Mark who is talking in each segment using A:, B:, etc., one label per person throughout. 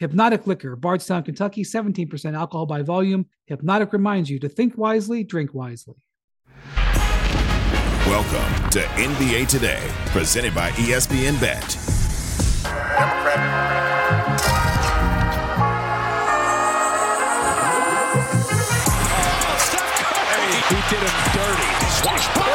A: Hpnotiq Liquor, Bardstown, Kentucky, 17% alcohol by volume. Hpnotiq reminds you to think wisely, drink wisely.
B: Welcome to NBA Today, presented by ESPN Bet.
C: He did him dirty. Swash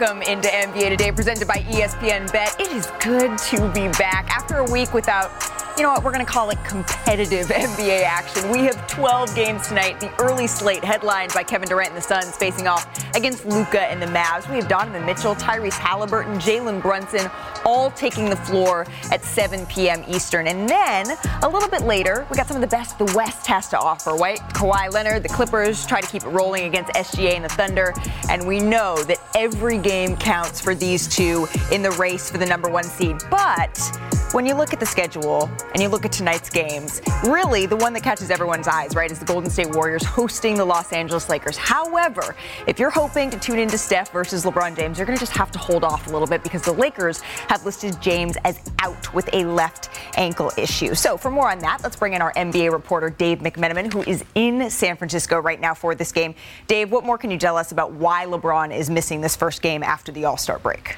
D: Welcome into NBA Today, presented by ESPN Bet. It is good to be back after a week without, you know what, we're going to call it competitive NBA action. We have 12 games tonight. The early slate headlined by Kevin Durant and the Suns facing off against Luka and the Mavs. We have Donovan Mitchell, Tyrese Haliburton, Jalen Brunson, all taking the floor at 7 p.m. Eastern. And then a little bit later, we got some of the best the West has to offer, right? Kawhi Leonard, the Clippers try to keep it rolling against SGA and the Thunder. And we know that every game counts for these two in the race for the number one seed. But when you look at the schedule and you look at tonight's games, really the one that catches everyone's eyes, right, is the Golden State Warriors hosting the Los Angeles Lakers. However, if you're hoping to tune into Steph versus LeBron James, you're going to just have to hold off a little bit because the Lakers have listed James as out with a left ankle issue. So, for more on that, let's bring in our NBA reporter, Dave McMenamin, who is in San Francisco right now for this game. Dave, what more can you tell us about why LeBron is missing this first game after the All Star break?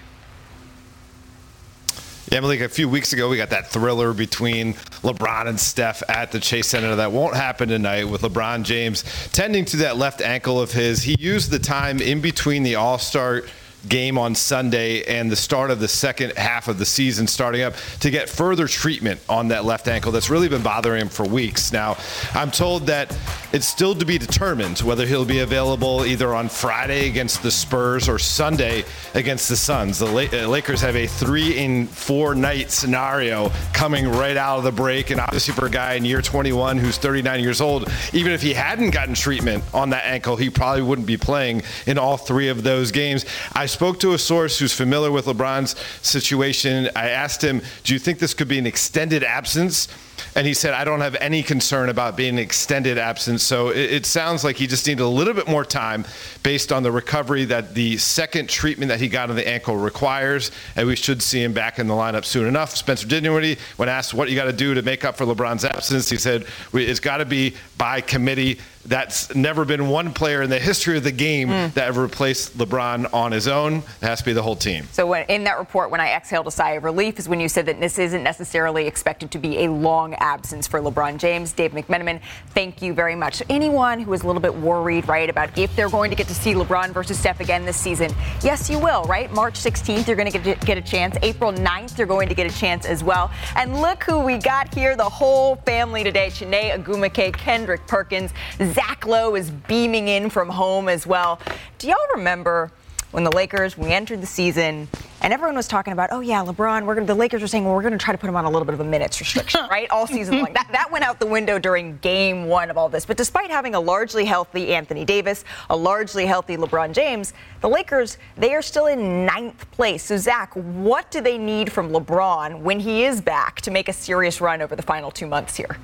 E: Yeah, Malik, a few weeks ago, we got that thriller between LeBron and Steph at the Chase Center. That won't happen tonight with LeBron James tending to that left ankle of his. He used the time in between the All Star game on Sunday and the start of the second half of the season starting up to get further treatment on that left ankle that's really been bothering him for weeks. Now, I'm told that it's still to be determined whether he'll be available either on Friday against the Spurs or Sunday against the Suns. The uh, Lakers have a three in four night scenario coming right out of the break. And obviously, for a guy in year 21 who's 39 years old, even if he hadn't gotten treatment on that ankle, he probably wouldn't be playing in all three of those games. I spoke to a source who's familiar with LeBron's situation. I asked him, Do you think this could be an extended absence? And he said, I don't have any concern about being an extended absence. So it, it, sounds like he just needed a little bit more time based on the recovery that the second treatment that he got on the ankle requires. And we should see him back in the lineup soon enough. Spencer Dinwiddie, when asked what you got to do to make up for LeBron's absence, he said, It's got to be by committee. That's never been one player in the history of the game mm. that ever replaced LeBron on his own. It has to be the whole team.
D: So when, in that report, when I exhaled a sigh of relief, is when you said that this isn't necessarily expected to be a long absence for LeBron James. Dave McMenamin, thank you very much. So anyone who is a little bit worried, right, about if they're going to get to see LeBron versus Steph again this season, yes, you will, right? March 16th, you're going to get, get a chance. April 9th, you're going to get a chance as well. And look who we got here, the whole family today. Chiney Ogwumike, Kendrick Perkins, Zach Lowe is beaming in from home as well. Do y'all remember when the Lakers, we entered the season, and everyone was talking about, oh yeah, LeBron. We're gonna, the Lakers were saying, well, we're going to try to put him on a little bit of a minutes restriction, right, all season long. That, that went out the window during Game One of all this. But despite having a largely healthy Anthony Davis, a largely healthy LeBron James, the Lakers they are still in ninth place. So Zach, what do they need from LeBron when he is back to make a serious run over the final two months here?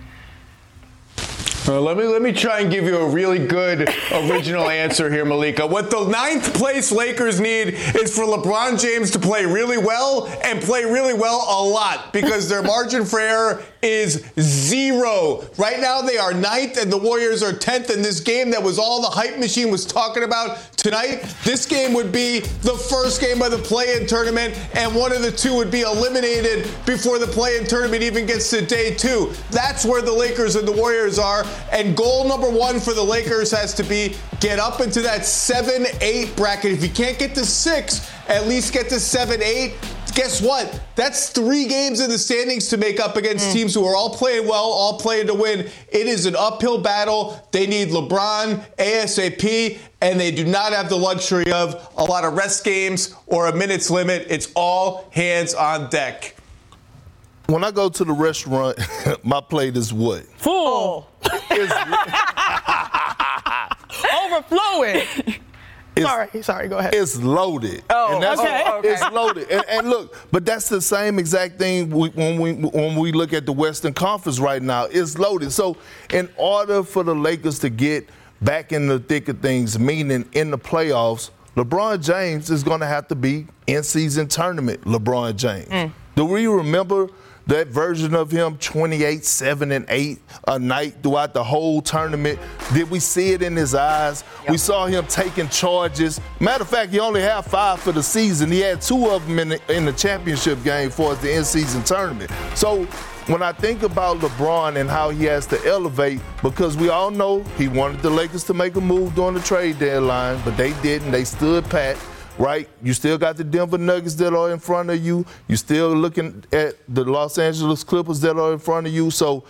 F: Uh, let me let me try and give you a really good original answer here, Malika. What the ninth place Lakers need is for LeBron James to play really well and play really well a lot because their margin for error is zero. Right now they are ninth and the Warriors are tenth. In this game that was all the hype machine was talking about tonight, this game would be the first game of the play-in tournament, and one of the two would be eliminated before the play-in tournament even gets to day two. That's where the Lakers and the Warriors are. And goal number one for the Lakers has to be get up into that 7 8 bracket. If you can't get to six, at least get to 7 8. guess what? That's three games in the standings to make up against mm. teams who are all playing well, all playing to win. It is an uphill battle. They need LeBron ASAP, and they do not have the luxury of a lot of rest games or a minutes limit. It's all hands on deck.
G: When I go to the restaurant, my plate is what?
H: Full. Overflowing. sorry, sorry, go ahead.
G: It's loaded.
H: Oh, and that's, okay. okay.
G: It's loaded. And, and, look, but that's the same exact thing when we when we look at the Western Conference right now. It's loaded. So, in order for the Lakers to get back in the thick of things, meaning in the playoffs, LeBron James is going to have to be in season tournament. LeBron James. Mm. Do we remember? That version of him 28 7 and 8 a night throughout the whole tournament did we see it in his eyes? Yep. we saw him taking charges. Matter of fact he only had five for the season. He had two of them in the, in the championship game for the in-season tournament. So when I think about LeBron and how he has to elevate, because we all know he wanted the Lakers to make a move during the trade deadline, but they didn't. They stood pat right? You still got the Denver Nuggets that are in front of you. You're still looking at the Los Angeles Clippers that are in front of you. So,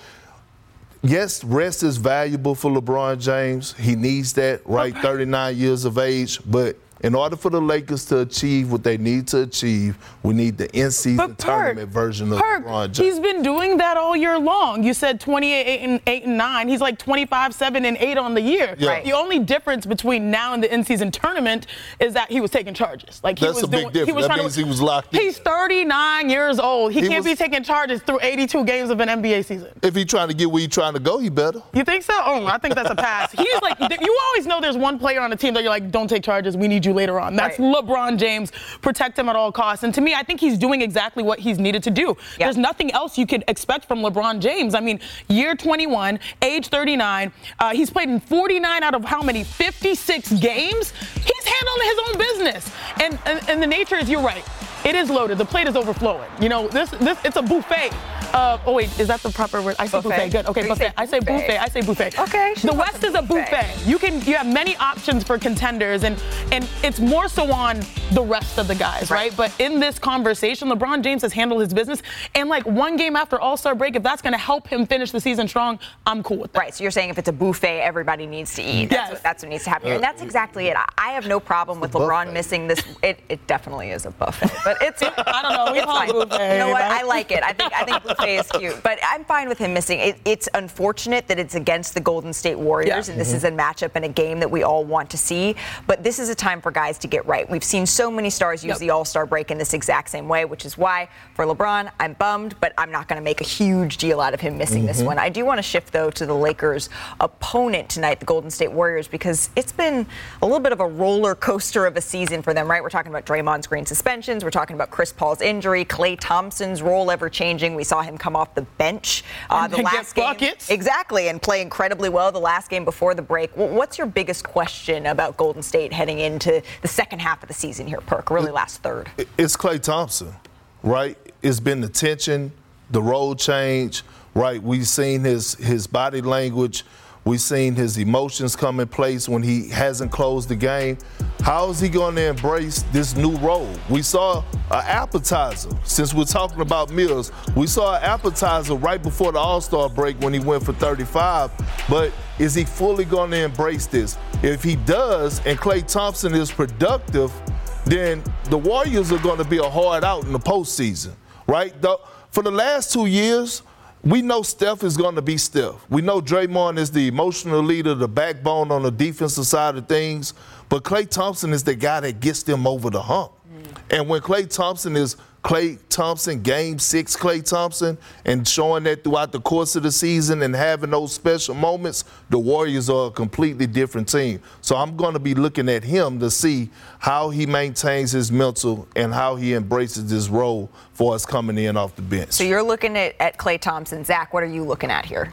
G: yes, rest is valuable for LeBron James. He needs that, right? 39 years of age. But in order for the Lakers to achieve what they need to achieve, we need the in-season tournament version of
H: Perk,
G: LeBron James.
H: He's been doing that all year long. You said 28 8 and 8 and 9. He's like 25 7 and 8 on the year. Yeah. Right. The only difference between now and the in-season tournament is that he was taking charges. Like he
G: That's
H: was
G: a big
H: doing,
G: difference.
H: He was
G: that means to, he was locked in.
H: He's 39 years old. He, he can't was, be taking charges through 82 games of an NBA season.
G: If he's trying to get where he's trying to go, he better.
H: You think so? Oh, I think that's a pass. he's like you always know there's one player on the team that you're like, don't take charges. We need you later on. That's right. LeBron James, protect him at all costs. And to me, I think he's doing exactly what he's needed to do. There's nothing else you could expect from LeBron James. I mean, year 21, age 39, uh, he's played in 49 out of how many? 56 games. He's handling his own business. And, and, and the nature is, you're right. It is loaded. The plate is overflowing. You know, this this it's a buffet. Uh, oh wait, is that the proper word? I say buffet. buffet. Good. Okay, buffet. I say buffet. I say buffet.
D: Okay.
H: The West is a buffet. buffet. You can you have many options for contenders, and and it's more so on the rest of the guys, right? right? But in this conversation, LeBron James has handled his business, and like one game after All Star break, if that's going to help him finish the season strong, I'm cool with that.
D: Right. So you're saying if it's a buffet, everybody needs to eat. That's yes. What, that's what needs to happen. and that's exactly it. I have no problem with LeBron missing this. It, it definitely is a buffet, but it's.
H: I don't know. We
D: call
H: it buffet.
D: You know what? I like it. I think I think buffet is cute, but I'm fine with him missing. It, it's unfortunate that it's against the Golden State Warriors, yeah. and this mm-hmm. is a matchup and a game that we all want to see. But this is a time for guys to get right. We've seen so many stars use yep. the All Star break in this exact same way, which is why for LeBron, I'm bummed, but I'm not going to make a huge deal out of him missing mm-hmm. this one. I do want to shift though to the Lakers' opponent tonight, the Golden State Warriors, because it's been a little bit of a roller coaster of a season for them. Right? We're talking about Draymond's Green suspensions. We're talking about Chris Paul's injury, Klay Thompson's role ever changing. We saw him come off the bench
H: uh, the last game. Buckets.
D: Exactly, and play incredibly well the last game before the break. what's your biggest question about Golden State heading into the second half of the season here, Perk? Really, last third.
G: It's Klay Thompson, right? It's been the tension, the role change, right? We've seen his his body language We've seen his emotions come in place when he hasn't closed the game. How is he going to embrace this new role? We saw an appetizer, since we're talking about Mills, we saw an appetizer right before the All Star break when he went for 35. But is he fully going to embrace this? If he does, and Klay Thompson is productive, then the Warriors are going to be a hard out in the postseason, right? The, for the last two years, we know Steph is going to be Steph. We know Draymond is the emotional leader, the backbone on the defensive side of things. But Klay Thompson is the guy that gets them over the hump. And when Klay Thompson is Klay Thompson, game six, Klay Thompson, and showing that throughout the course of the season and having those special moments, the Warriors are a completely different team. So I'm going to be looking at him to see how he maintains his mental and how he embraces this role for us coming in off the bench.
D: So you're looking at, at Klay Thompson. Zach, what are you looking at here?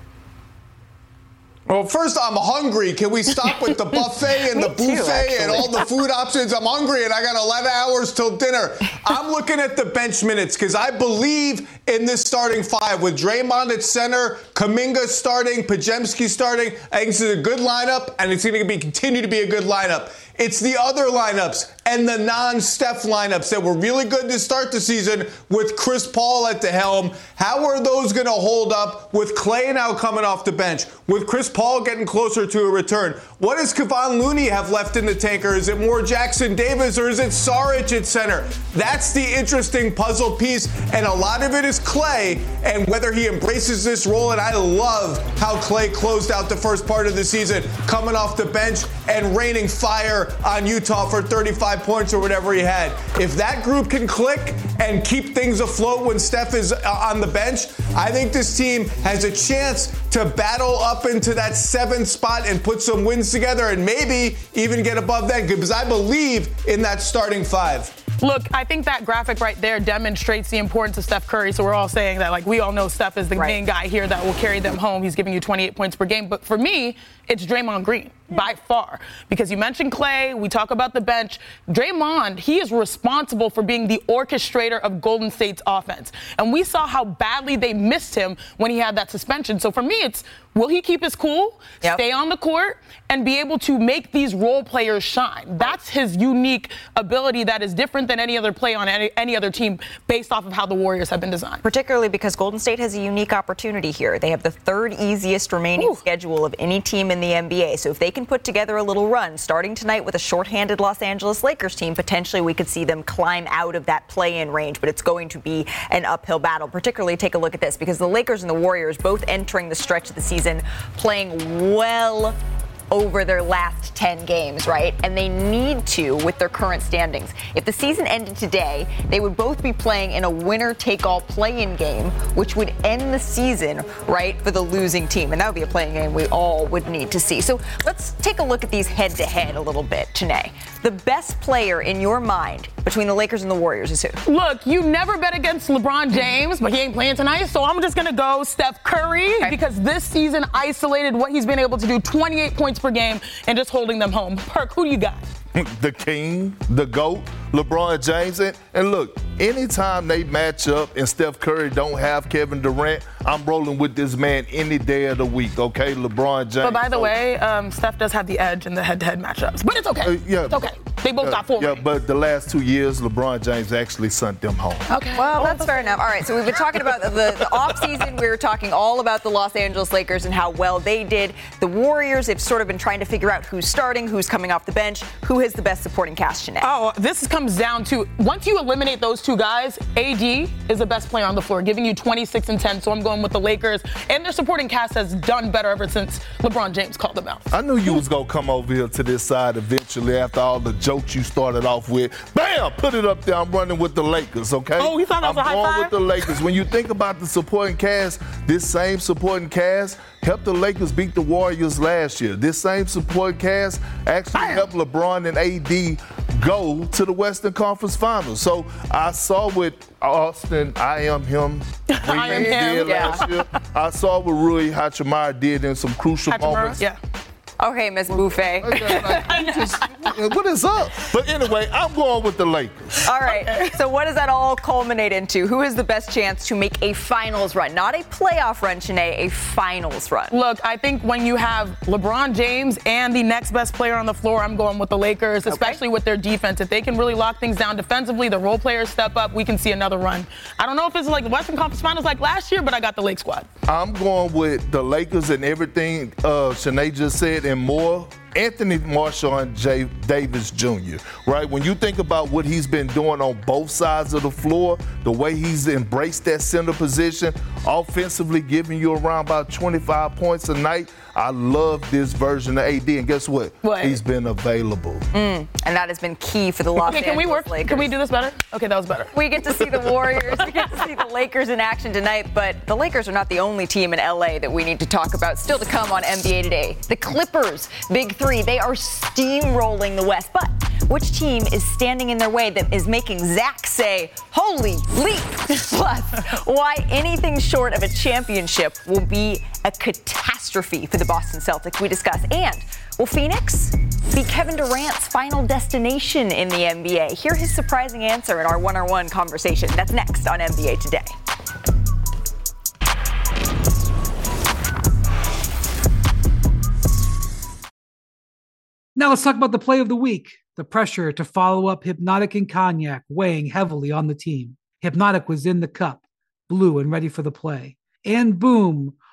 F: Well, first, I'm hungry. Can we stop with the buffet and the buffet too, and all the food options? I'm hungry and I got 11 hours till dinner. I'm looking at the bench minutes because I believe in this starting five with Draymond at center, Kuminga starting, Podziemski starting. I think this is a good lineup and it's going to be continue to be a good lineup. It's the other lineups and the non-Steph lineups that were really good to start the season with Chris Paul at the helm. How are those going to hold up with Klay now coming off the bench, with Chris Paul getting closer to a return? What does Kevon Looney have left in the tanker? Is it more Jackson Davis or is it Saric at center? That's the interesting puzzle piece, and a lot of it is Klay and whether he embraces this role. And I love how Klay closed out the first part of the season, coming off the bench and raining fire on Utah for 35 points or whatever he had. If that group can click and keep things afloat when Steph is uh, on the bench, I think this team has a chance to battle up into that seventh spot and put some wins together and maybe even get above that because I believe in that starting five.
H: Look, I think that graphic right there demonstrates the importance of Steph Curry. So we're all saying that, like, we all know Steph is the right. main guy here that will carry them home. He's giving you 28 points per game. But for me, it's Draymond Green yeah. by far. Because you mentioned Klay, we talk about the bench. Draymond, he is responsible for being the orchestrator of Golden State's offense. And we saw how badly they missed him when he had that suspension. So for me, it's will he keep his cool, yep. stay on the court, and be able to make these role players shine? That's his unique ability that is different than any other play on any, any other team based off of how the Warriors have been designed.
D: Particularly because Golden State has a unique opportunity here. They have the third easiest remaining Ooh. schedule of any team in the NBA. So if they can put together a little run, starting tonight with a shorthanded Los Angeles Lakers team, potentially we could see them climb out of that play-in range. But it's going to be an uphill battle. Particularly, take a look at this because the Lakers and the Warriors both entering the stretch of the season playing well over their last 10 games, right? And they need to with their current standings. If the season ended today, they would both be playing in a winner take all play in game, which would end the season, right, for the losing team. And that would be a playing game we all would need to see. So let's take a look at these head to head a little bit, Chiney. The best player in your mind between the Lakers and the Warriors is who?
H: Look, you never bet against LeBron James, but he ain't playing tonight. So I'm just going to go Steph Curry okay. because this season isolated what he's been able to do 28 points per game and just holding them home. Perk, who do you got?
G: the king, the GOAT, LeBron James. And, and look, anytime they match up and Steph Curry don't have Kevin Durant, I'm rolling with this man any day of the week, okay? LeBron James.
H: But by the so, way, um, Steph does have the edge in the head to head matchups. But it's okay. Uh, yeah. It's okay. They both uh, got four.
G: Yeah, rings. but the last two years, LeBron James actually sent them home.
D: Okay. Well, that's fair enough. All right, so we've been talking about the, the offseason. We were talking all about the Los Angeles Lakers and how well they did. The Warriors have sort of been trying to figure out who's starting, who's coming off the bench, who has the best supporting cast, Chiney.
H: Oh, this comes down to once you eliminate those two guys, AD is the best player on the floor, giving you 26 and 10. So I'm going with the Lakers. And their supporting cast has done better ever since LeBron James called them out.
G: I knew you was going to come over here to this side eventually after all the jokes you started off with. Bam! Put it up there. I'm running with the Lakers, okay?
H: Oh, he thought that was
G: I'm
H: a high
G: going
H: five?
G: with the Lakers. When you think about the supporting cast, this same supporting cast helped the Lakers beat the Warriors last year. This same supporting cast actually Bam. helped LeBron and AD go to the Western Conference Finals. So I saw with Austin, I am him.
H: I am him. Yeah. Last year.
G: I saw what Rui Hachimura did in some crucial
H: Hachimura,
G: moments.
H: Yeah.
D: Okay, Miss Buffet.
G: what is up? But anyway, I'm going with the Lakers.
D: All right. Okay. So what does that all culminate into? Who has the best chance to make a finals run? Not a playoff run, Chiney, a finals run.
H: Look, I think when you have LeBron James and the next best player on the floor, I'm going with the Lakers, especially okay. with their defense. If they can really lock things down defensively, the role players step up, we can see another run. I don't know if it's like the Western Conference Finals like last year, but I got the Lake squad.
G: I'm going with the Lakers and everything uh, Chiney just said and more Anthony Marshon J. Davis Jr., right? When you think about what he's been doing on both sides of the floor, the way he's embraced that center position, offensively giving you around about 25 points a night, I love this version of AD. And guess what?
H: What?
G: He's been available.
D: Mm, and that has been key for the Los
H: okay, can we work?
D: Lakers.
H: Can we do this better? Okay, that was better.
D: We get to see the Warriors. we get to see the Lakers in action tonight. But the Lakers are not the only team in LA that we need to talk about. Still to come on NBA Today. The Clippers, Big Three. They are steamrolling the West. But which team is standing in their way that is making Zach say, holy leap? Plus, why anything short of a championship will be a catastrophe for the Boston Celtics. We discuss. And will Phoenix be Kevin Durant's final destination in the NBA? Hear his surprising answer in our one on one conversation. That's next on NBA Today.
A: Now let's talk about the play of the week. The pressure to follow up Hpnotiq and Cognac weighing heavily on the team. Hpnotiq was in the cup, blue and ready for the play. And boom,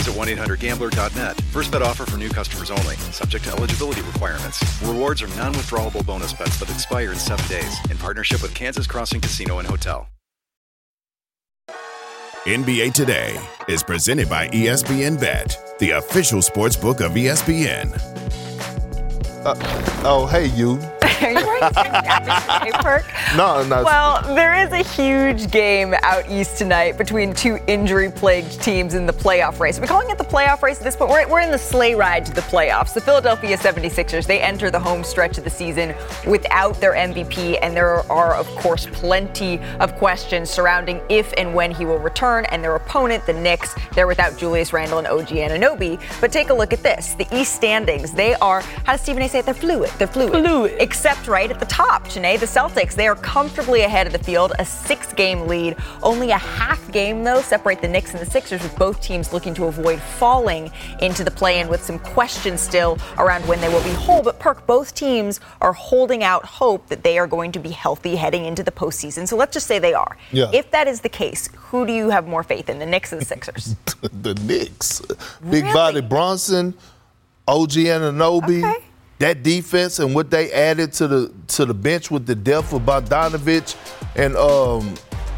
I: visit 1-800-GAMBLER.net. First bet offer for new customers only. Subject to eligibility requirements. Rewards are non-withdrawable bonus bets that expire in seven days. In partnership with Kansas Crossing Casino and Hotel.
B: NBA Today is presented by ESPN Bet, the official sports book of ESPN.
G: Uh, oh, hey, you.
D: Are you wearing. Perk?
G: No, no.
D: Well, there is a huge game out east tonight between two injury-plagued teams in the playoff race. We're calling it the playoff race at this point. We're, we're in the sleigh ride to the playoffs. The Philadelphia 76ers, they enter the home stretch of the season without their MVP, and there are, of course, plenty of questions surrounding if and when he will return, and their opponent, the Knicks, they're without Julius Randle and OG Anunoby. But take a look at this. The East standings, they are, how does Stephen A say it? They're fluid. They're fluid.
H: Fluid.
D: Except right at the top, Janae, the Celtics, they are comfortably ahead of the field, a six game lead. Only a half game, though, separate the Knicks and the Sixers, with both teams looking to avoid falling into the play in with some questions still around when they will be whole. But, Perk, both teams are holding out hope that they are going to be healthy heading into the postseason. So let's just say they are.
G: Yeah.
D: If that is the case, who do you have more faith in, the Knicks or the Sixers?
G: the Knicks. Big body Brunson, OG Anunoby.
D: Okay.
G: That defense and what they added to the to the bench with the depth of Bogdanovich and um,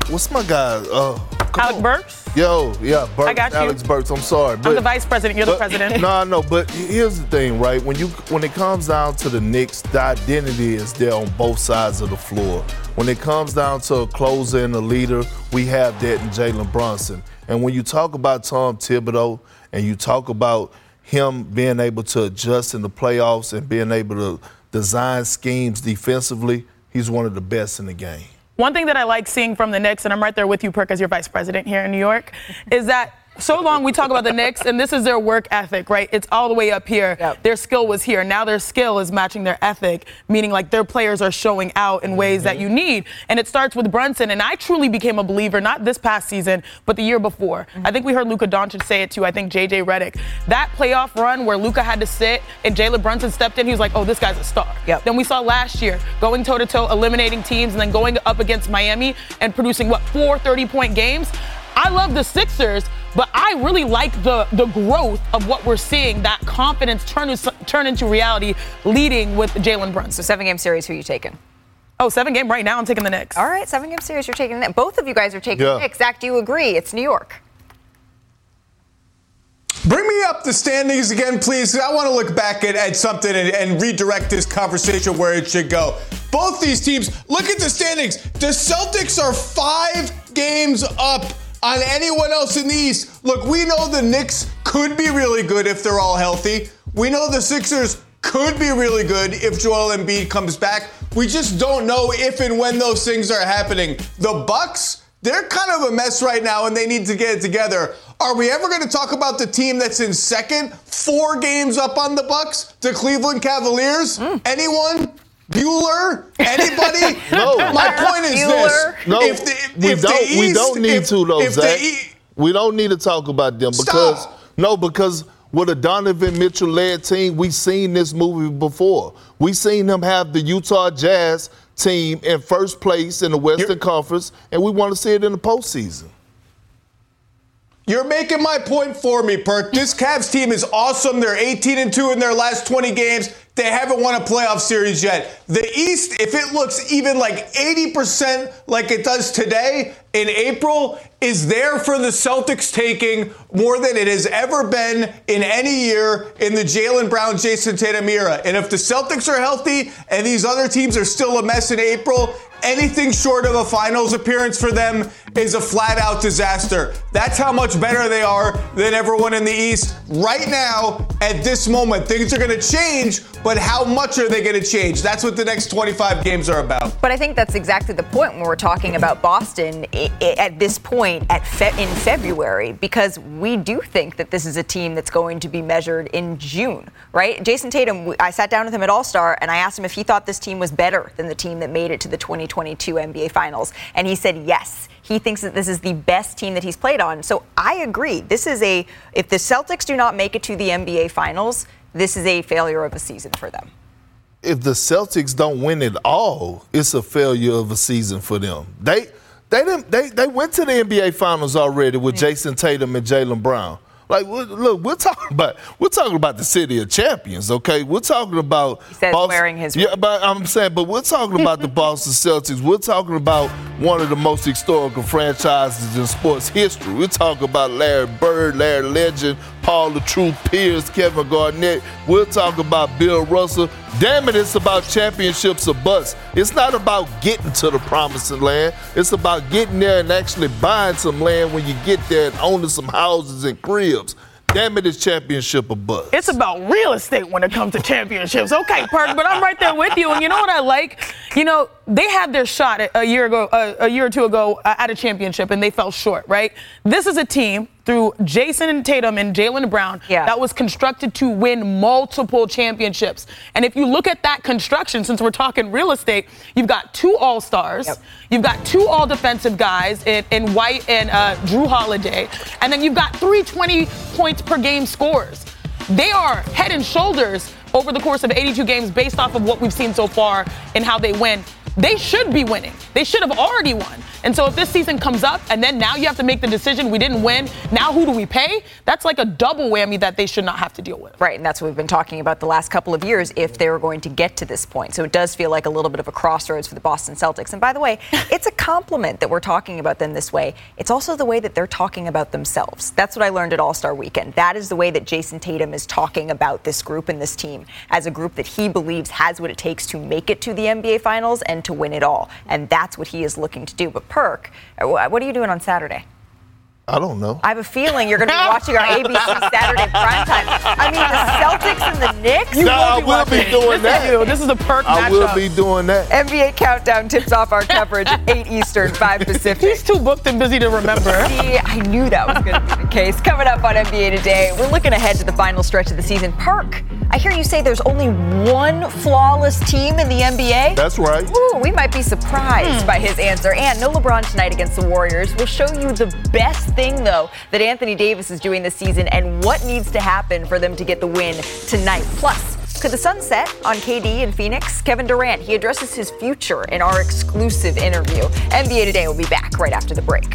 G: what's my guy? Uh,
H: Alec
G: on.
H: Burks?
G: Yo, yeah, Burks,
H: I got you.
G: Alex Burks. I'm sorry,
H: I'm the vice president. You're the president.
G: No, know, but here's the thing, right? When you when it comes down to the Knicks, the identity is there on both sides of the floor. When it comes down to a closer and a leader, we have that in Jalen Brunson. And when you talk about Tom Thibodeau and you talk about him being able to adjust in the playoffs and being able to design schemes defensively, he's one of the best in the game.
H: One thing that I like seeing from the Knicks, and I'm right there with you, Perk, as your vice president here in New York, is that so long we talk about the Knicks, and this is their work ethic, right? It's all the way up here.
D: Yep.
H: Their skill was here. Now their skill is matching their ethic, meaning like their players are showing out in ways that mm-hmm. you need. And it starts with Brunson. And I truly became a believer, not this past season, but the year before. Mm-hmm. I think we heard Luka Doncic say it too. I think JJ Redick. That playoff run where Luka had to sit and Jalen Brunson stepped in, he was like, oh, this guy's a star.
D: Yep.
H: Then we saw last year going toe to toe, eliminating teams, and then going up against Miami and producing what four 30-point games. I love the Sixers, but I really like the the growth of what we're seeing. That confidence turn is- turn into reality, leading with Jalen Brunson.
D: so,
H: Brunson.
D: seven game series, who you taking?
H: Oh, seven game right now. I'm taking the Knicks.
D: All right, seven game series, you're taking that. Both of you guys are taking
G: Yeah.
D: the Knicks. Zach, do you agree? It's New York.
F: Bring me up the standings again, please. I want to look back at, at something and, and redirect this conversation where it should go. Both these teams, look at the standings. The Celtics are five games up on anyone else in the East. Look, we know the Knicks could be really good if they're all healthy. We know the Sixers could be really good if Joel Embiid comes back. We just don't know if and when those things are happening. The Bucks, they're kind of a mess right now and they need to get it together. Are we ever going to talk about the team that's in second, four games up on the Bucks, the Cleveland Cavaliers? Mm. Anyone? Bueller? Anybody?
G: No.
F: My point is
D: Bueller.
F: this:
G: No,
F: if the,
G: we
F: if
G: don't. we
F: East-
G: don't need
F: if-
G: to though, Zach.
F: E-
G: we don't need to talk about them because
F: Stop.
G: no, because with a Donovan Mitchell led team, we've seen this movie before. We've seen him have the Utah Jazz team in first place in the Western You're, Conference, and we want to see it in the postseason.
F: You're making my point for me, Perk. This Cavs team is awesome. They're 18 and 2 in their last 20 games. They haven't won a playoff series yet. The East, if it looks even like 80% like it does today in April, is there for the Celtics taking more than it has ever been in any year in the Jaylen Brown, Jayson Tatum era. And if the Celtics are healthy and these other teams are still a mess in April, anything short of a finals appearance for them is a flat out disaster. That's how much better they are than everyone in the East right now at this moment. Things are going to change, but how much are they going to change? That's what the next 25 games are about.
D: But I think that's exactly the point when we're talking about Boston at this point at fe- in February, because we do think that this is a team that's going to be measured in June, right? Jayson Tatum, I sat down with him at All Star and I asked him if he thought this team was better than the team that made it to the 2022 NBA Finals, and he said yes. He thinks that this is the best team that he's played on. So I agree. This is a, if the Celtics do not make it to the NBA Finals, this is a failure of a season for them.
G: If the Celtics don't win at all, it's a failure of a season for them. They, they, didn't, they, they went to the NBA Finals already with Jayson Tatum and Jaylen Brown. Like, look, we're talking about we're talking about the city of champions, okay? We're talking about
D: he says Boston, wearing his
G: yeah, but I'm saying, but we're talking about the Boston Celtics. We're talking about one of the most historical franchises in sports history. We're talking about Larry Bird, Larry Legend, Paul the True Pierce, Kevin Garnett. We're talking about Bill Russell. Damn it, it's about championships or bust. It's not about getting to the promised land. It's about getting there and actually buying some land when you get there and owning some houses and cribs. Damn it, it's championship or bust.
H: It's about real estate when it comes to championships. Okay, Perk, but I'm right there with you. And you know what I like? You know, they had their shot a year ago, a, year or two ago uh, at a championship, and they fell short, right? This is a team through Jayson Tatum and Jaylen Brown yeah. that was constructed to win multiple championships. And if you look at that construction, since we're talking real estate, you've got two All Stars, yep. you've got two All Defensive guys in, in White and uh, Jrue Holiday, and then you've got three 20 points per game scores. They are head and shoulders over the course of 82 games based off of what we've seen so far and how they win they should be winning. They should have already won. And so if this season comes up and then now you have to make the decision, we didn't win, now who do we pay? That's like a double whammy that they should not have to deal with.
D: Right, and that's what we've been talking about the last couple of years if they were going to get to this point. So it does feel like a little bit of a crossroads for the Boston Celtics. And by the way, it's a compliment that we're talking about them this way. It's also the way that they're talking about themselves. That's what I learned at All Star Weekend. That is the way that Jayson Tatum is talking about this group and this team as a group that he believes has what it takes to make it to the NBA Finals and to win it all. And that's what he is looking to do. But Perk, uh, what are you doing on Saturday?
G: I don't know.
D: I have a feeling you're going to be watching our ABC Saturday primetime. I mean, the Celtics and the Knicks.
G: You no, will be I will be doing
H: this
G: that.
H: Is this is a perk
G: I
H: matchup.
G: will be doing that.
D: NBA Countdown tips off our coverage at 8 Eastern, 5 Pacific.
H: He's too booked and busy to remember.
D: See, I knew that was going to be the case. Coming up on NBA Today, we're looking ahead to the final stretch of the season. Perk, I hear you say there's only one flawless team in the NBA.
G: That's right.
D: Ooh, we might be surprised hmm. by his answer. And no LeBron tonight against the Warriors. We'll show you the best thing, though, that Anthony Davis is doing this season and what needs to happen for them to get the win tonight. Plus, could the sun set on KD in Phoenix? Kevin Durant, he addresses his future in our exclusive interview. NBA Today will be back right after the break.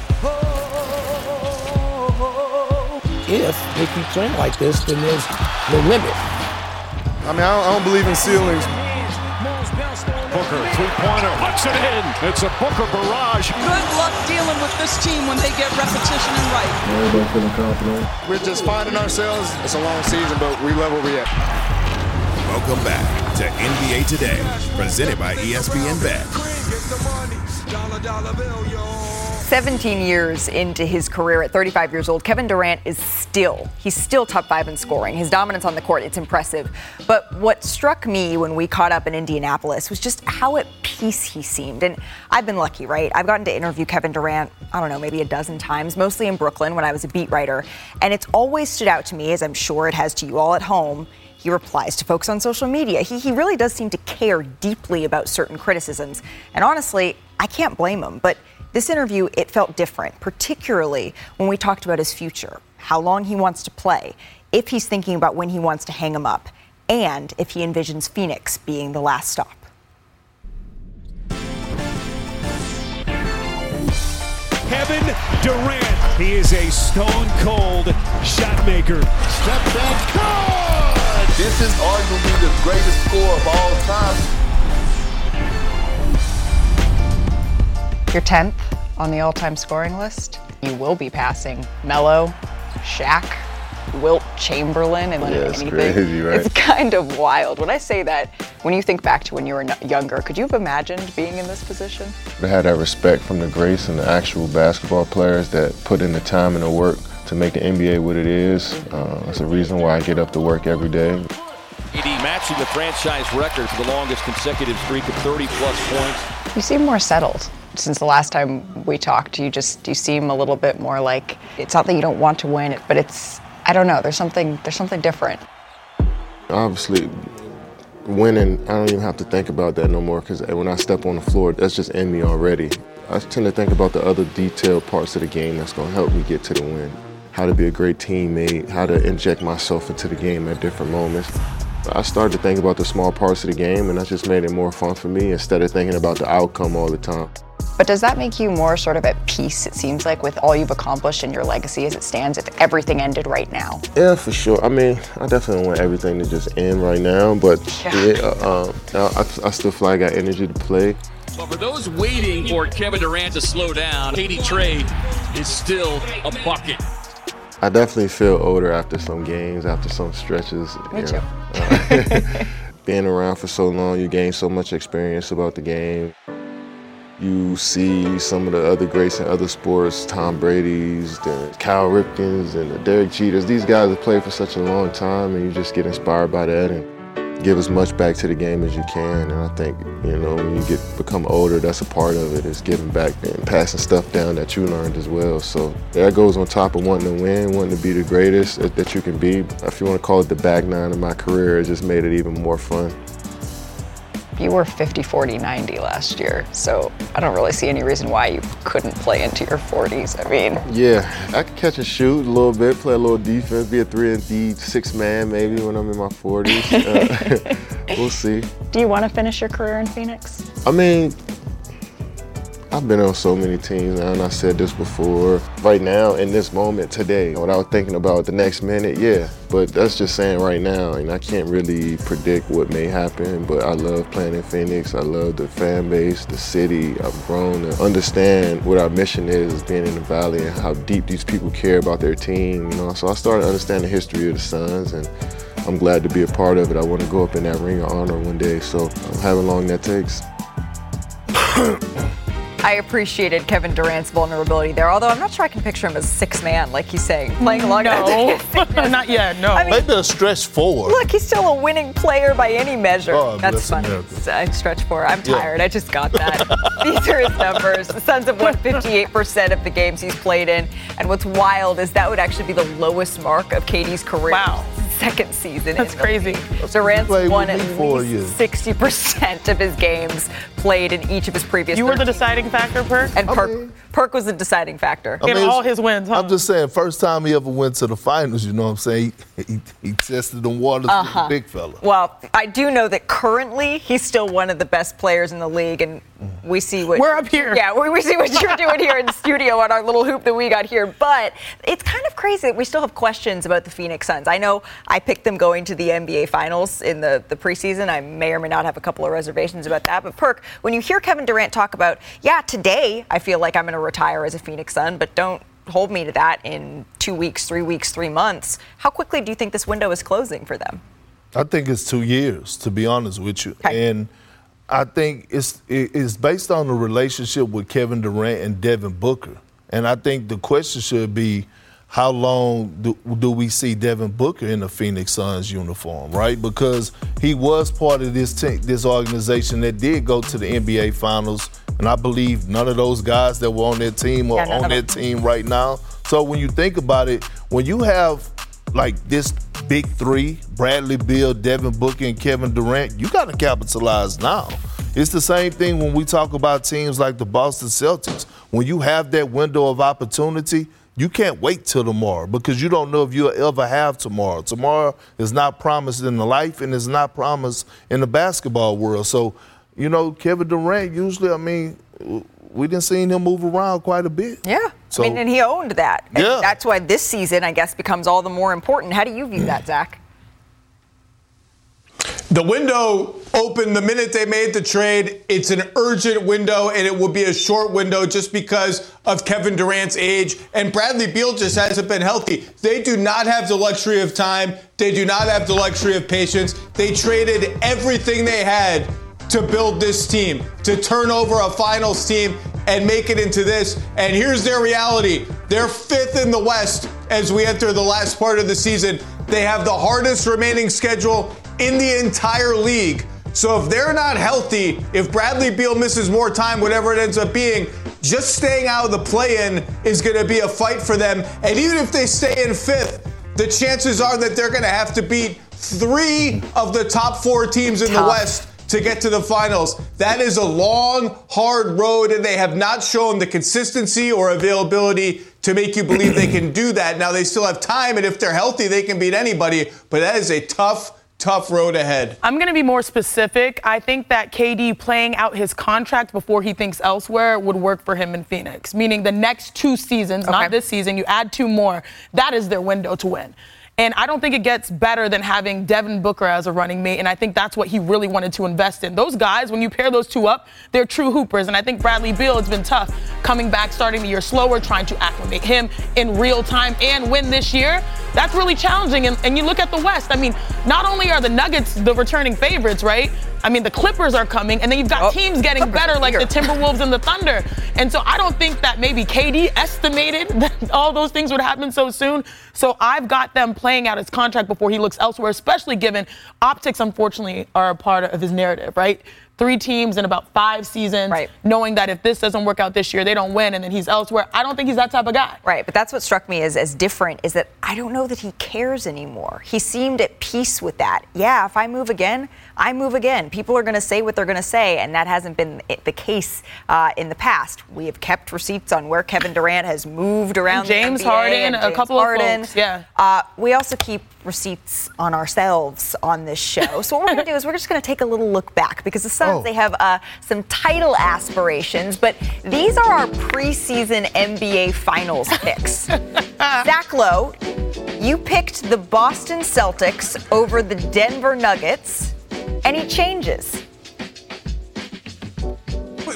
J: If they keep playing like this, then there's no limit.
K: I mean, I don't, I don't believe in ceilings.
C: Booker, three-pointer, puts it in. It's a Booker barrage.
L: Good luck dealing with this team when they get repetition and right. Everybody feeling confident.
K: We're just finding ourselves. It's a long season, but we love where we at.
B: Welcome back to NBA Today, presented by ESPN Bet.
D: 17 years into his career at 35 years old, Kevin Durant is still, he's still top five in scoring. His dominance on the court, it's impressive. But what struck me when we caught up in Indianapolis was just how at peace he seemed. And I've been lucky, right? I've gotten to interview Kevin Durant, I don't know, maybe a dozen times, mostly in Brooklyn when I was a beat writer. And it's always stood out to me, as I'm sure it has to you all at home. He replies to folks on social media. He, he really does seem to care deeply about certain criticisms. And honestly, I can't blame him. But this interview, it felt different, particularly when we talked about his future, how long he wants to play, if he's thinking about when he wants to hang him up, and if he envisions Phoenix being the last stop.
C: Kevin Durant. He is a stone cold shot maker.
K: Step back, good!
G: This is arguably the greatest score of all time.
M: You're 10th on the all time scoring list. You will be passing Melo, Shaq, Wilt Chamberlain, and
K: Yeah, it's
M: anything.
K: crazy, right?
M: It's kind of wild. When I say that, when you think back to when you were younger, could you have imagined being in this position?
K: To have that respect from the grace and the actual basketball players that put in the time and the work to make the NBA what it is. Uh, it's a reason why I get up to work every day.
N: AD matching the franchise record for the longest consecutive streak of 30 plus points.
M: You seem more settled. Since the last time we talked, you just you seem a little bit more like it's not that you don't want to win, but it's I don't know. There's something there's something different.
K: Obviously, winning, I don't even have to think about that no more because eh, when I step on the floor, that's just in me already. I tend to think about the other detailed parts of the game that's going to help me get to the win. How to be a great teammate, how to inject myself into the game at different moments. I started to think about the small parts of the game, and that just made it more fun for me instead of thinking about the outcome all the time.
M: But does that make you more sort of at peace, it seems like, with all you've accomplished and your legacy as it stands, if everything ended right now?
K: Yeah, for sure. I mean, I definitely want everything to just end right now, but yeah, uh, uh, I, I still feel like I got energy to play.
N: But for those waiting for Kevin Durant to slow down, Katie Trey is still a bucket.
K: I definitely feel older after some games, after some stretches.
M: Me
K: you
M: too.
K: Uh, being around for so long, you gain so much experience about the game. You see some of the other greats in other sports, Tom Brady's, the Cal Ripkens, and the Derek Jeters. These guys have played for such a long time, and you just get inspired by that and give as much back to the game as you can. And I think, you know, when you get become older, that's a part of it, is giving back and passing stuff down that you learned as well. So that goes on top of wanting to win, wanting to be the greatest that you can be. If you want to call it the back nine of my career, it just made it even more fun.
M: You were 50, 40, 90 last year, so I don't really see any reason why you couldn't play into your 40s. I mean,
K: Yeah, I could catch and shoot a little bit, play a little defense, be a three and D six man maybe when I'm in my 40s. Uh, we'll see.
M: do you want to finish your career in Phoenix?
K: I mean, I've been on so many teams and I said this before. Right now, in this moment today, without thinking about the next minute, yeah. But that's just saying right now, and I can't really predict what may happen. But I love playing in Phoenix. I love the fan base, the city. I've grown to understand what our mission is, is being in the valley, and how deep these people care about their team. You know, so I started to understand the history of the Suns, and I'm glad to be a part of it. I want to go up in that ring of honor one day. So however long that takes.
D: I appreciated Kevin Durant's vulnerability there, although I'm not sure I can picture him as six man, like he's saying, playing along.
H: No, not yet. No,
G: I mean, maybe a stretch forward.
D: Look, he's still a winning player by any measure.
G: Oh,
D: That's funny. I uh, stretch four. I'm tired. Yeah. I just got that. These are his numbers. The Suns have won 58% of the games he's played in, and what's wild is that would actually be the lowest mark of KD's career.
H: Wow
D: second season.
H: That's crazy.
D: Durant's won at least 60% of his games played in each of his previous.
H: You were the deciding factor, Perk.
D: And Perk, mean, Perk was the deciding factor
H: in all his wins. Huh?
G: I'm just saying, first time he ever went to the finals. You know what I'm saying? He, he, he tested the waters uh-huh. with the big fella.
D: Well, I do know that currently he's still one of the best players in the league, and we see what
H: we're up here.
D: Yeah, we, we see what you're doing here in the studio on our little hoop that we got here. But it's kind of crazy that we still have questions about the Phoenix Suns. I know I picked them going to the NBA Finals in the, the preseason. I may or may not have a couple of reservations about that. But Perk, when you hear Kevin Durant talk about, yeah, today I feel like I'm going to retire as a Phoenix Sun, but don't hold me to that in two weeks, three weeks, three months. How quickly do you think this window is closing for them?
G: I think it's two years, to be honest with you. Okay. And I think it's it's based on the relationship with Kevin Durant and Devin Booker, and I think the question should be, how long do, do we see Devin Booker in the Phoenix Suns uniform, right? Because he was part of this team, this organization that did go to the NBA Finals, and I believe none of those guys that were on that team are yeah, on that team right now. So when you think about it, when you have like this big three, Bradley Beal, Devin Booker, and Kevin Durant, you got to capitalize now. It's the same thing when we talk about teams like the Boston Celtics. When you have that window of opportunity, you can't wait till tomorrow because you don't know if you'll ever have tomorrow. Tomorrow is not promised in the life and is not promised in the basketball world. So, you know, Kevin Durant usually, I mean, we didn't see him move around quite a bit.
D: Yeah. So, I mean, and he owned that. And yeah. That's why this season, I guess, becomes all the more important. How do you view that, Zach?
F: The window opened the minute they made the trade. It's an urgent window, and it will be a short window just because of Kevin Durant's age. And Bradley Beal just hasn't been healthy. They do not have the luxury of time. They do not have the luxury of patience. They traded everything they had to build this team, to turn over a finals team and make it into this. And here's their reality they're fifth in the West as we enter the last part of the season. They have the hardest remaining schedule in the entire league. So if they're not healthy, if Bradley Beal misses more time, whatever it ends up being, just staying out of the play in is going to be a fight for them. And even if they stay in fifth, the chances are that they're going to have to beat three of the top four teams in the West to get to the finals. That is a long, hard road, and they have not shown the consistency or availability to make you believe they can do that. Now, they still have time, and if they're healthy, they can beat anybody, but that is a tough, tough road ahead.
H: I'm going to be more specific. I think that KD playing out his contract before he thinks elsewhere would work for him in Phoenix, meaning the next two seasons, okay. not this season, you add two more, that is their window to win. And I don't think it gets better than having Devin Booker as a running mate. And I think that's what he really wanted to invest in. Those guys, when you pair those two up, they're true hoopers. And I think Bradley Beal has been tough coming back, starting the year slower, trying to acclimate him in real time and win this year. That's really challenging. And, and you look at the West. I mean, not only are the Nuggets the returning favorites, right? I mean, the Clippers are coming, and then you've got oh, teams getting Clippers better like the Timberwolves and the Thunder. And so I don't think that maybe KD estimated that all those things would happen so soon. So I've got them playing out his contract before he looks elsewhere, especially given optics, unfortunately, are a part of his narrative, right? Three teams in about five seasons, right. knowing that if this doesn't work out this year, they don't win, and then he's elsewhere. I don't think he's that type of guy.
D: Right, but that's what struck me as, as different is that I don't know that he cares anymore. He seemed at peace with that. Yeah, if I move again, I move again. People are going to say what they're going to say, and that hasn't been the case uh, in the past. We have kept receipts on where Kevin Durant has moved around.
H: James
D: Harden,
H: a couple
D: Harden.
H: of folks, yeah.
D: Uh, we also keep receipts on ourselves on this show. So what we're going to do is we're just going to take a little look back because the Suns oh. they have uh, some title aspirations, but these are our preseason NBA Finals picks. Zach Lowe, you picked the Boston Celtics over the Denver Nuggets. Any changes?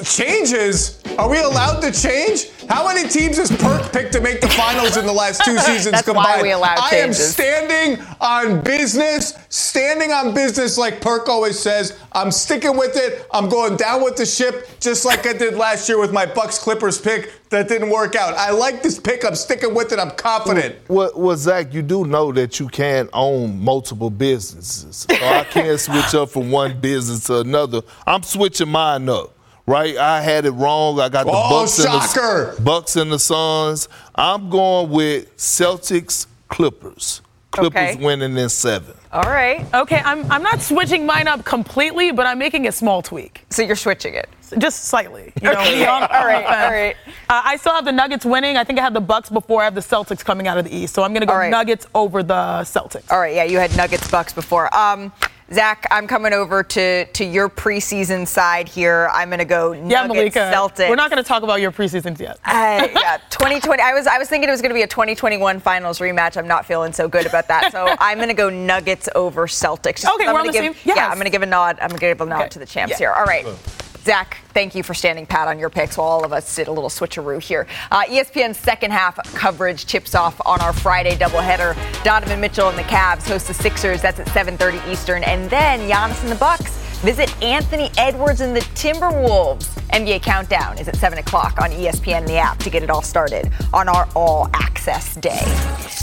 F: Changes? Are we allowed to change? How many teams has Perk picked to make the finals in the last two seasons
D: That's
F: combined?
D: why we allow
F: I am standing on business, standing on business like Perk always says. I'm sticking with it. I'm going down with the ship, just like I did last year with my Bucks Clippers pick that didn't work out. I like this pick. I'm sticking with it. I'm confident.
G: Well, well, Zach, you do know that you can't own multiple businesses. So I can't switch up from one business to another. I'm switching mine up. Right, I had it wrong. I got the
F: Oh,
G: Bucks
F: shocker.
G: and the Bucks and the Suns. I'm going with Celtics Clippers. Clippers
H: Okay.
G: winning in seven.
D: All right.
H: Okay, I'm, I'm not switching mine up completely, but I'm making a small tweak.
D: So you're switching it?
H: Just slightly. You know,
D: Okay. All right,
H: on the fence.
D: all right.
H: Uh, I still have the Nuggets winning. I think I had the Bucks before I have the Celtics coming out of the East. So I'm going to go
D: All right.
H: Nuggets over the Celtics.
D: All right, yeah, you had Nuggets Bucks before. Um, Zach, I'm coming over to to your preseason side here. I'm going to go
H: Yeah,
D: Nuggets
H: Malika.
D: Celtics.
H: We're not going to talk about your preseasons yet.
D: Uh, yeah, 2020. I was I was thinking it was going to be a 2021 Finals rematch. I'm not feeling so good about that. So I'm going to go Nuggets over Celtics. Just 'cause
H: Okay,
D: I'm
H: we're on
D: gonna
H: the
D: give,
H: same-
D: Yeah. I'm going to give a nod. I'm going to give a nod
H: Okay.
D: to the champs
H: Yeah.
D: here. All right. Zach, thank you for standing pat on your picks while all of us did a little switcheroo here. Uh, ESPN's second half coverage tips off on our Friday doubleheader. Donovan Mitchell and the Cavs host the Sixers. That's at 7:30 Eastern, and then Giannis and the Bucks visit Anthony Edwards and the Timberwolves. NBA Countdown is at 7 o'clock on ESPN the app to get it all started on our All Access Day.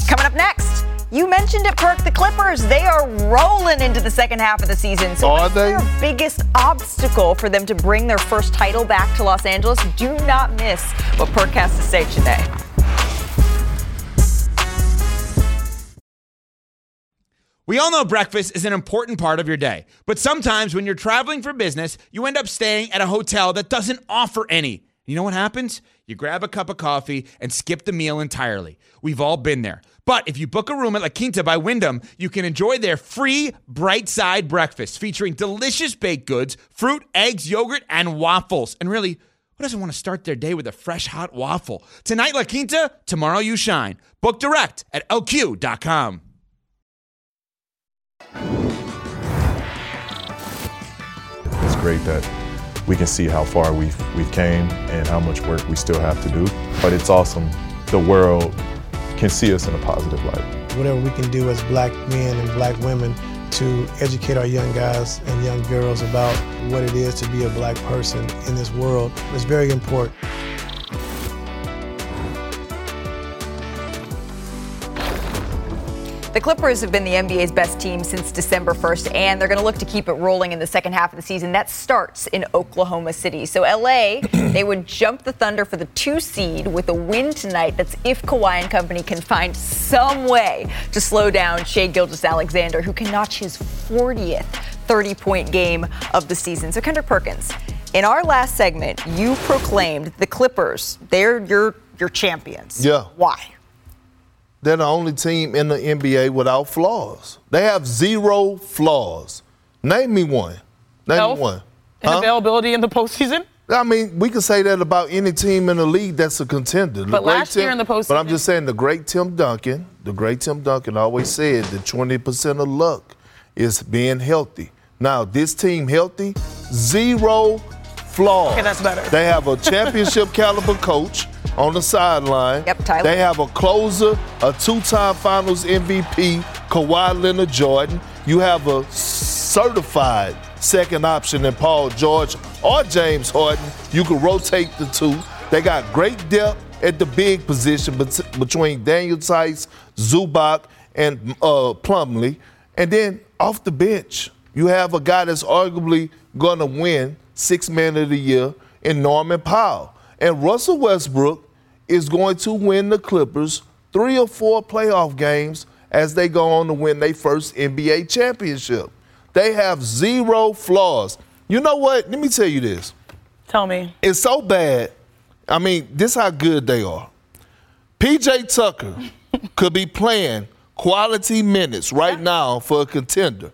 D: Coming up next. You mentioned it, Perk. The Clippers, they are rolling into the second half of the season. So
G: Are
D: what's
G: they?
D: their biggest obstacle for them to bring their first title back to Los Angeles? Do not miss what Perk has to say today.
O: We all know breakfast is an important part of your day, but sometimes when you're traveling for business, you end up staying at a hotel that doesn't offer any. You know what happens? You grab a cup of coffee and skip the meal entirely. We've all been there. But if you book a room at La Quinta by Wyndham, you can enjoy their free bright side breakfast featuring delicious baked goods, fruit, eggs, yogurt, and waffles. And really, who doesn't want to start their day with a fresh hot waffle? Tonight, La Quinta, tomorrow, you shine. Book direct at lq.com.
P: It's great that we can see how far we've we've came and how much work we still have to do. But it's awesome. The world can see us in a positive light.
Q: whatever we can do as black men and black women to educate our young guys and young girls about what it is to be a black person in this world is very important.
D: The Clippers have been the NBA's best team since December 1st, and they're going to look to keep it rolling in the second half of the season. That starts in Oklahoma City. So, LA, they would jump the Thunder for the two seed with a win tonight. That's if Kawhi and company can find some way to slow down Shai Gilgeous-Alexander, who can notch his 40th 30 point game of the season. So, Kendrick Perkins, in our last segment, you proclaimed the Clippers, they're your, your champions.
G: Yeah.
D: Why?
G: They're the only team in the NBA without flaws. They have zero flaws. Name me one. Name
H: Health
G: me one.
H: And availability in the postseason?
G: I mean, we can say that about any team in the league that's a contender.
H: But last year in the postseason.
G: But I'm just saying, the great Tim Duncan, the great Tim Duncan always said that 20% of luck is being healthy. Now, this team healthy, zero flaws.
H: Okay, that's better.
G: They have a championship caliber coach on the sideline.
D: Yep, Tyler.
G: They have a closer, a two-time Finals MVP, Kawhi Leonard Jordan. You have a certified second option in Paul George or James Harden. You can rotate the two. They got great depth at the big position bet- between Daniel Theis, Zubac, and uh, Plumlee. And then off the bench, you have a guy that's arguably going to win Six Man of the Year in Norman Powell. And Russell Westbrook is going to win the Clippers three or four playoff games as they go on to win their first NBA championship. They have zero flaws. You know what? Let me tell you this.
H: Tell me.
G: It's so bad. I mean, this how good they are. PJ Tucker could be playing quality minutes right now for a contender.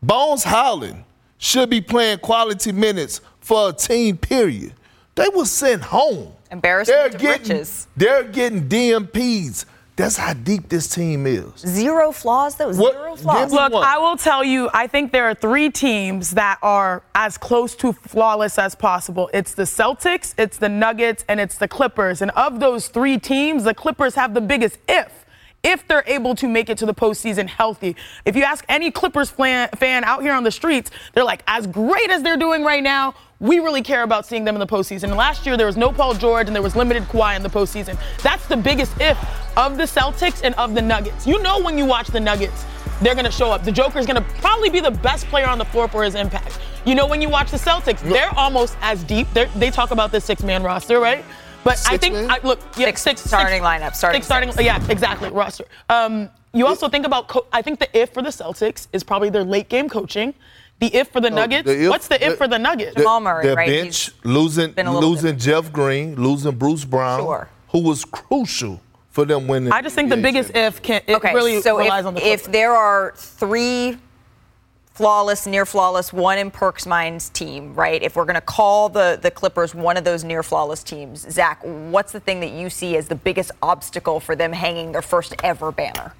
G: Bones Hyland should be playing quality minutes for a team, period. They were sent home.
D: Embarrassment
G: They're
D: of
G: getting,
D: riches.
G: They're getting DNPs That's how deep this team is.
D: Zero flaws, though. Zero flaws.
H: Look, I will tell you, I think there are three teams that are as close to flawless as possible. It's the Celtics, it's the Nuggets, and it's the Clippers. And of those three teams, the Clippers have the biggest if. If they're able to make it to the postseason healthy. If you ask any Clippers fan, fan out here on the streets, they're like, as great as they're doing right now, we really care about seeing them in the postseason. And last year there was no Paul George and there was limited Kawhi in the postseason. That's the biggest if of the Celtics and of the Nuggets. You know when you watch the Nuggets, they're gonna show up. The Joker's gonna probably be the best player on the floor for his impact. You know when you watch the Celtics, they're almost as deep. They're, they talk about the six-man roster, right? But I think? I, look, yeah, six,
D: starting lineup, starting
H: six starting,
D: six.
H: yeah, exactly, roster. Um, you also think about, co- I think the if for the Celtics is probably their late game coaching. The if for the Nuggets,
G: the if-
H: what's the if for the Nuggets?
G: The- Their bench losing
H: been a little
G: losing Jeff Green, losing Bruce Brown,
D: Sure.
G: who was crucial for them winning.
H: I just think the biggest if can it
D: okay,
H: really
D: so
H: relies
D: if,
H: on the
D: if there are three flawless, near flawless, one in Perk's mind's team, right? If we're going to call the the Clippers one of those near flawless teams, Zach, what's the thing that you see as the biggest obstacle for them hanging their first ever banner?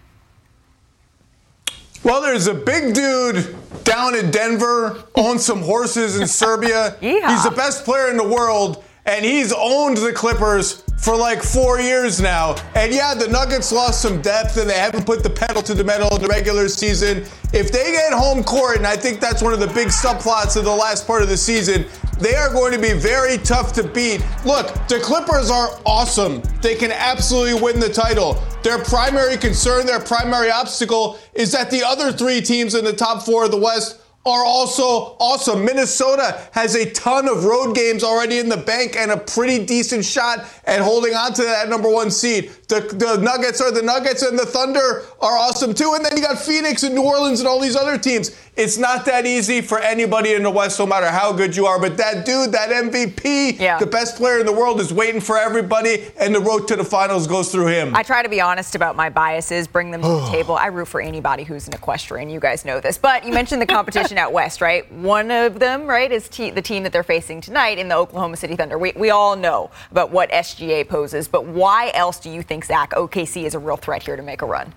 F: Well, there's a big dude down in Denver, on some horses in Serbia. He's the best player in the world, and he's owned the Clippers for like four years now. And yeah, the Nuggets lost some depth, and they haven't put the pedal to the metal in the regular season. If they get home court, and I think that's one of the big subplots of the last part of the season, they are going to be very tough to beat. Look, the Clippers are awesome. They can absolutely win the title. Their primary concern, their primary obstacle is that the other three teams in the top four of the West are also awesome. Minnesota has a ton of road games already in the bank and a pretty decent shot at holding on to that number one seed. The, the Nuggets are the Nuggets and the Thunder are awesome too. And then you got Phoenix and New Orleans and all these other teams. It's not that easy for anybody in the West, no matter how good you are. But that dude, that MVP, the best player in the world, is waiting for everybody, and the road to the finals goes through him.
D: I try to be honest about my biases, bring them to the table. I root for anybody who's an equestrian. You guys know this. But you mentioned the competition out west, right? One of them, right, is te- the team that they're facing tonight in the Oklahoma City Thunder. We, we all know about what SGA poses, but why else do you think, Zach, OKC is a real threat here to make a run?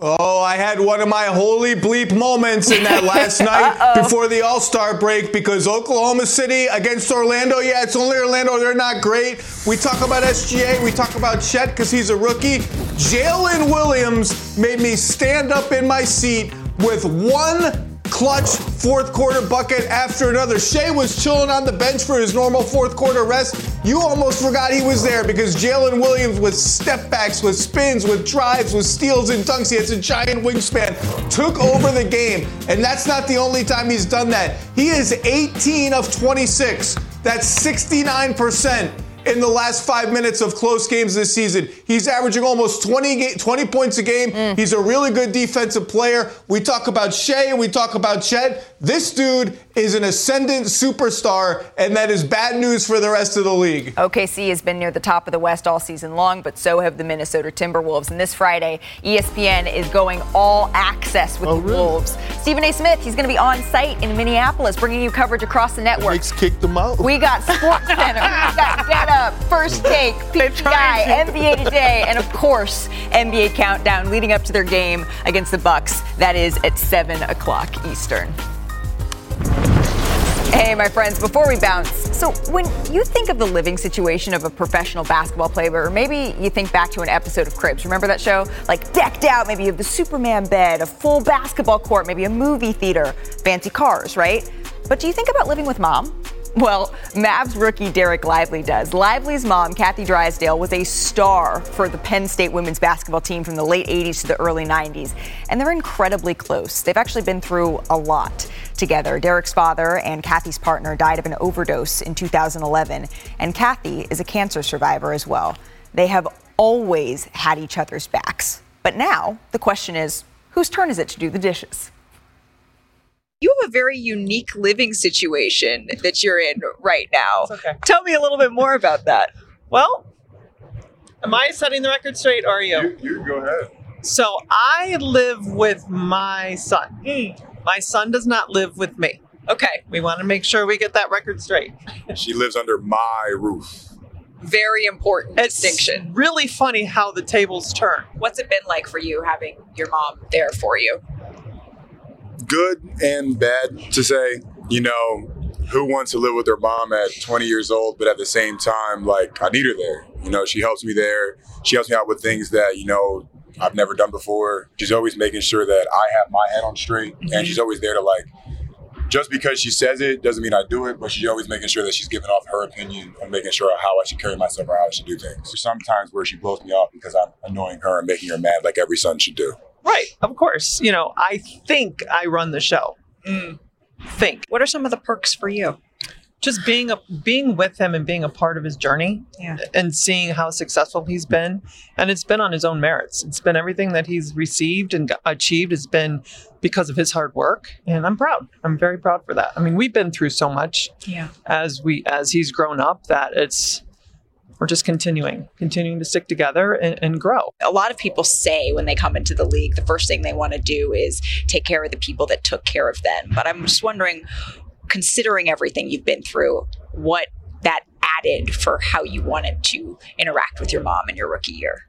F: Oh, I had one of my holy bleep moments in that last night before the All Star break because Oklahoma City against Orlando. Yeah, it's only Orlando. They're not great. We talk about SGA. We talk about Chet because he's a rookie. Jalen Williams made me stand up in my seat with one clutch fourth quarter bucket after another. Shai was chilling on the bench for his normal fourth quarter rest. You almost forgot he was there because Jalen Williams with step backs, with spins, with drives, with steals and dunks. He has a giant wingspan. Took over the game. And that's not the only time he's done that. He is 18 of 26. That's 69% in the last five minutes of close games this season. He's averaging almost 20, ga- 20 points a game. Mm. He's a really good defensive player. We talk about Shai and we talk about Chet. This dude is an ascendant superstar, and that is bad news for the rest of the league.
D: OKC has been near the top of the West all season long, but so have the Minnesota Timberwolves. And this Friday, ESPN is going all access with oh, the Wolves. Stephen A. Smith, he's going to be on site in Minneapolis, bringing you coverage across the network.
G: Knicks kicked them out.
D: We got Sports Center, we got Get Up, First Take, NBA Today, and of course, NBA Countdown leading up to their game against the Bucks. That is at 7 o'clock Eastern. Hey, my friends, before we bounce, so when you think of the living situation of a professional basketball player, or maybe you think back to an episode of Cribs, remember that show? Like decked out, maybe you have the Superman bed, a full basketball court, maybe a movie theater, fancy cars, right? But do you think about living with mom? Well, Mavs rookie Dereck Lively does. Lively's mom, Kathy Drysdale, was a star for the Penn State women's basketball team from the late 80s to the early 90s. And they're incredibly close. They've actually been through a lot together. Dereck's father and Kathy's partner died of an overdose in 2011. And Kathy is a cancer survivor as well. They have always had each other's backs. But now the question is whose turn is it to do the dishes?
R: You have a very unique living situation that you're in right now. Okay. Tell me a little bit more about that.
S: Well, am I setting the record straight or are you?
P: You go ahead.
S: So I live with my son.
R: Hmm.
S: My son does not live with me. Okay, we want to make sure we get that record straight.
P: She lives under my roof.
R: Very important
S: It's
R: distinction.
S: really funny how the tables turn.
R: What's it been like for you having your mom there for you?
T: Good and bad to say. You know, who wants to live with their mom at 20 years old, but at the same time, like, I need her there. You know, she helps me there. She helps me out with things that, you know, I've never done before. She's always making sure that I have my head on straight. And mm-hmm. she's always there to, like, just because she says it doesn't mean I do it, but she's always making sure that she's giving off her opinion and making sure how I should carry myself or how I should do things. Sometimes where she blows me off because I'm annoying her and making her mad like every son should do.
S: Right, of course. You know, I think I run the show. Mm. Think.
R: What are some of the perks for you?
S: Just being a being with him and being a part of his journey
R: Yeah.
S: and seeing how successful he's been. And it's been on his own merits. It's been everything that he's received and achieved has been because of his hard work. And I'm proud. I'm very proud for that. I mean, we've been through so much
R: Yeah.
S: as we as he's grown up that it's we're just continuing, continuing to stick together and, and grow.
R: A lot of people say when they come into the league, the first thing they want to do is take care of the people that took care of them. But I'm just wondering, considering everything you've been through, what that added for how you wanted to interact with your mom in your rookie year.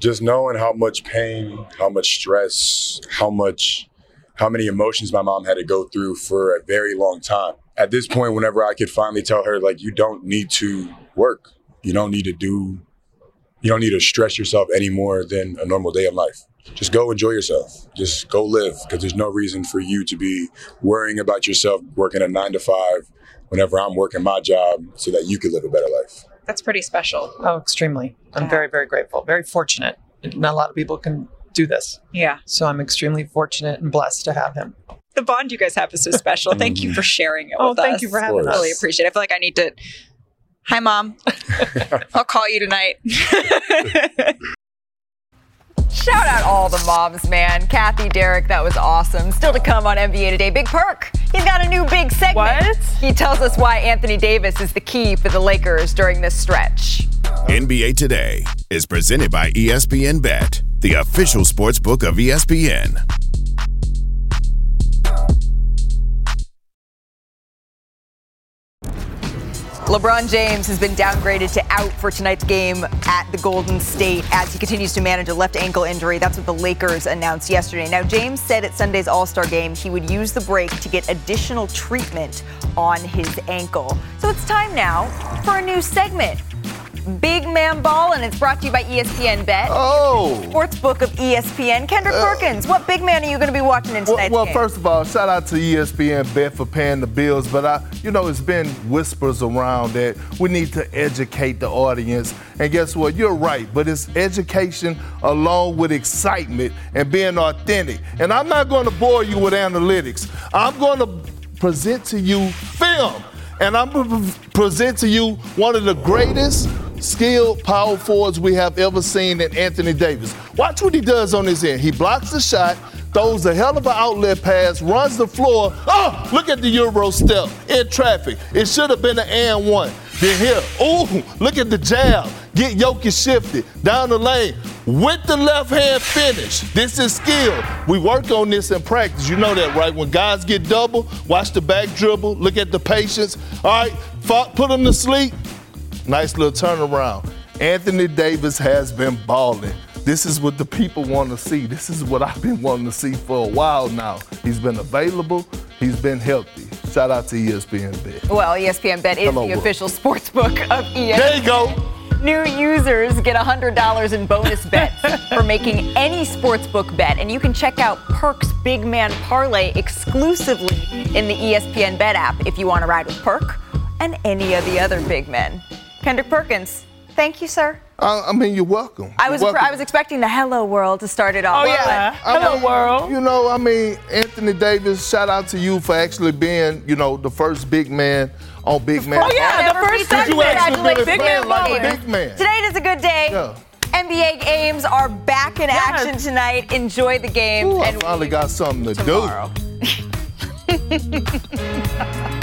T: just knowing how much pain, how much stress, how much, how many emotions my mom had to go through for a very long time. At this point, whenever I could finally tell her, like, you don't need to work, you don't need to do, you don't need to stress yourself any more than a normal day of life. Just go enjoy yourself. Just go live because there's no reason for you to be worrying about yourself working a nine to five whenever I'm working my job so that you can live a better life.
R: That's pretty special.
S: Oh, extremely. I'm very, very grateful, very fortunate. Not a lot of people can do this.
R: Yeah.
S: So I'm extremely fortunate and blessed to have him.
R: The bond you guys have is so special. Thank you mm. for sharing it
S: Oh,
R: with
S: thank
R: us.
S: you for having
R: I really appreciate it. I feel like I need to. Hi, mom. I'll call you tonight.
D: Shout out all the moms, man. Kathy, Dereck, that was awesome. Still to come on NBA Today. Big perk. He's got a new big segment. What? He tells us why Anthony Davis is the key for the Lakers during this stretch.
B: NBA Today is presented by ESPN Bet, the official sports book of ESPN.
D: LeBron James has been downgraded to out for tonight's game at the Golden State as he continues to manage a left ankle injury. That's what the Lakers announced yesterday. Now, James said at Sunday's All Star game he would use the break to get additional treatment on his ankle. So it's time now for a new segment. Big Man Ball, and it's brought to you by ESPN Bet.
G: Oh.
D: Sportsbook of ESPN. Kendrick uh, Perkins, what big man are you going to be watching in
G: Well,
D: tonight's
G: well
D: game?
G: first of all, shout out to ESPN Bet for paying the bills. But I, you know, it's been whispers around that we need to educate the audience. And guess what? You're right. But it's education along with excitement and being authentic. And I'm not going to bore you with analytics. I'm going to present to you film. And I'm going to present to you one of the greatest skilled power forwards we have ever seen in Anthony Davis. Watch what he does on his end. He blocks the shot, throws a hell of an outlet pass, runs the floor. Oh, look at the Euro step in traffic. It should have been an and one. Then here, ooh, look at the jab. Get Jokic shifted down the lane with the left hand finish. This is skill. We work on this in practice. You know that, right? When guys get double, watch the back dribble, look at the patience. All right, put them to sleep. Nice little turnaround. Anthony Davis has been balling. This is what the people want to see. This is what I've been wanting to see for a while now. He's been available. He's been healthy. Shout out to ESPN Bet.
D: Well, ESPN Bet is
G: Hello,
D: the
G: world.
D: official sports book of ESPN.
G: There you go.
D: New users get $100 in bonus bets for making any sportsbook bet. And you can check out Perk's Big Man Parlay exclusively in the ESPN Bet app if you want to ride with Perk and any of the other big men. Kendrick Perkins, thank you, sir.
G: I, I mean, you're welcome.
D: I was
G: welcome.
D: I was expecting the hello world to start it off.
G: Oh, yeah.
D: but-
G: I mean, You know, I mean, Anthony Davis, shout out to you for actually being, you know, the first big man on Big Man.
D: Oh, yeah, the first
G: Because you actually really
D: Big Man
G: like a big man.
D: Today is a good day.
G: Yeah.
D: NBA games are back in action tonight. Enjoy the game.
G: Ooh, I
D: and
G: finally got something to
D: tomorrow.
G: do.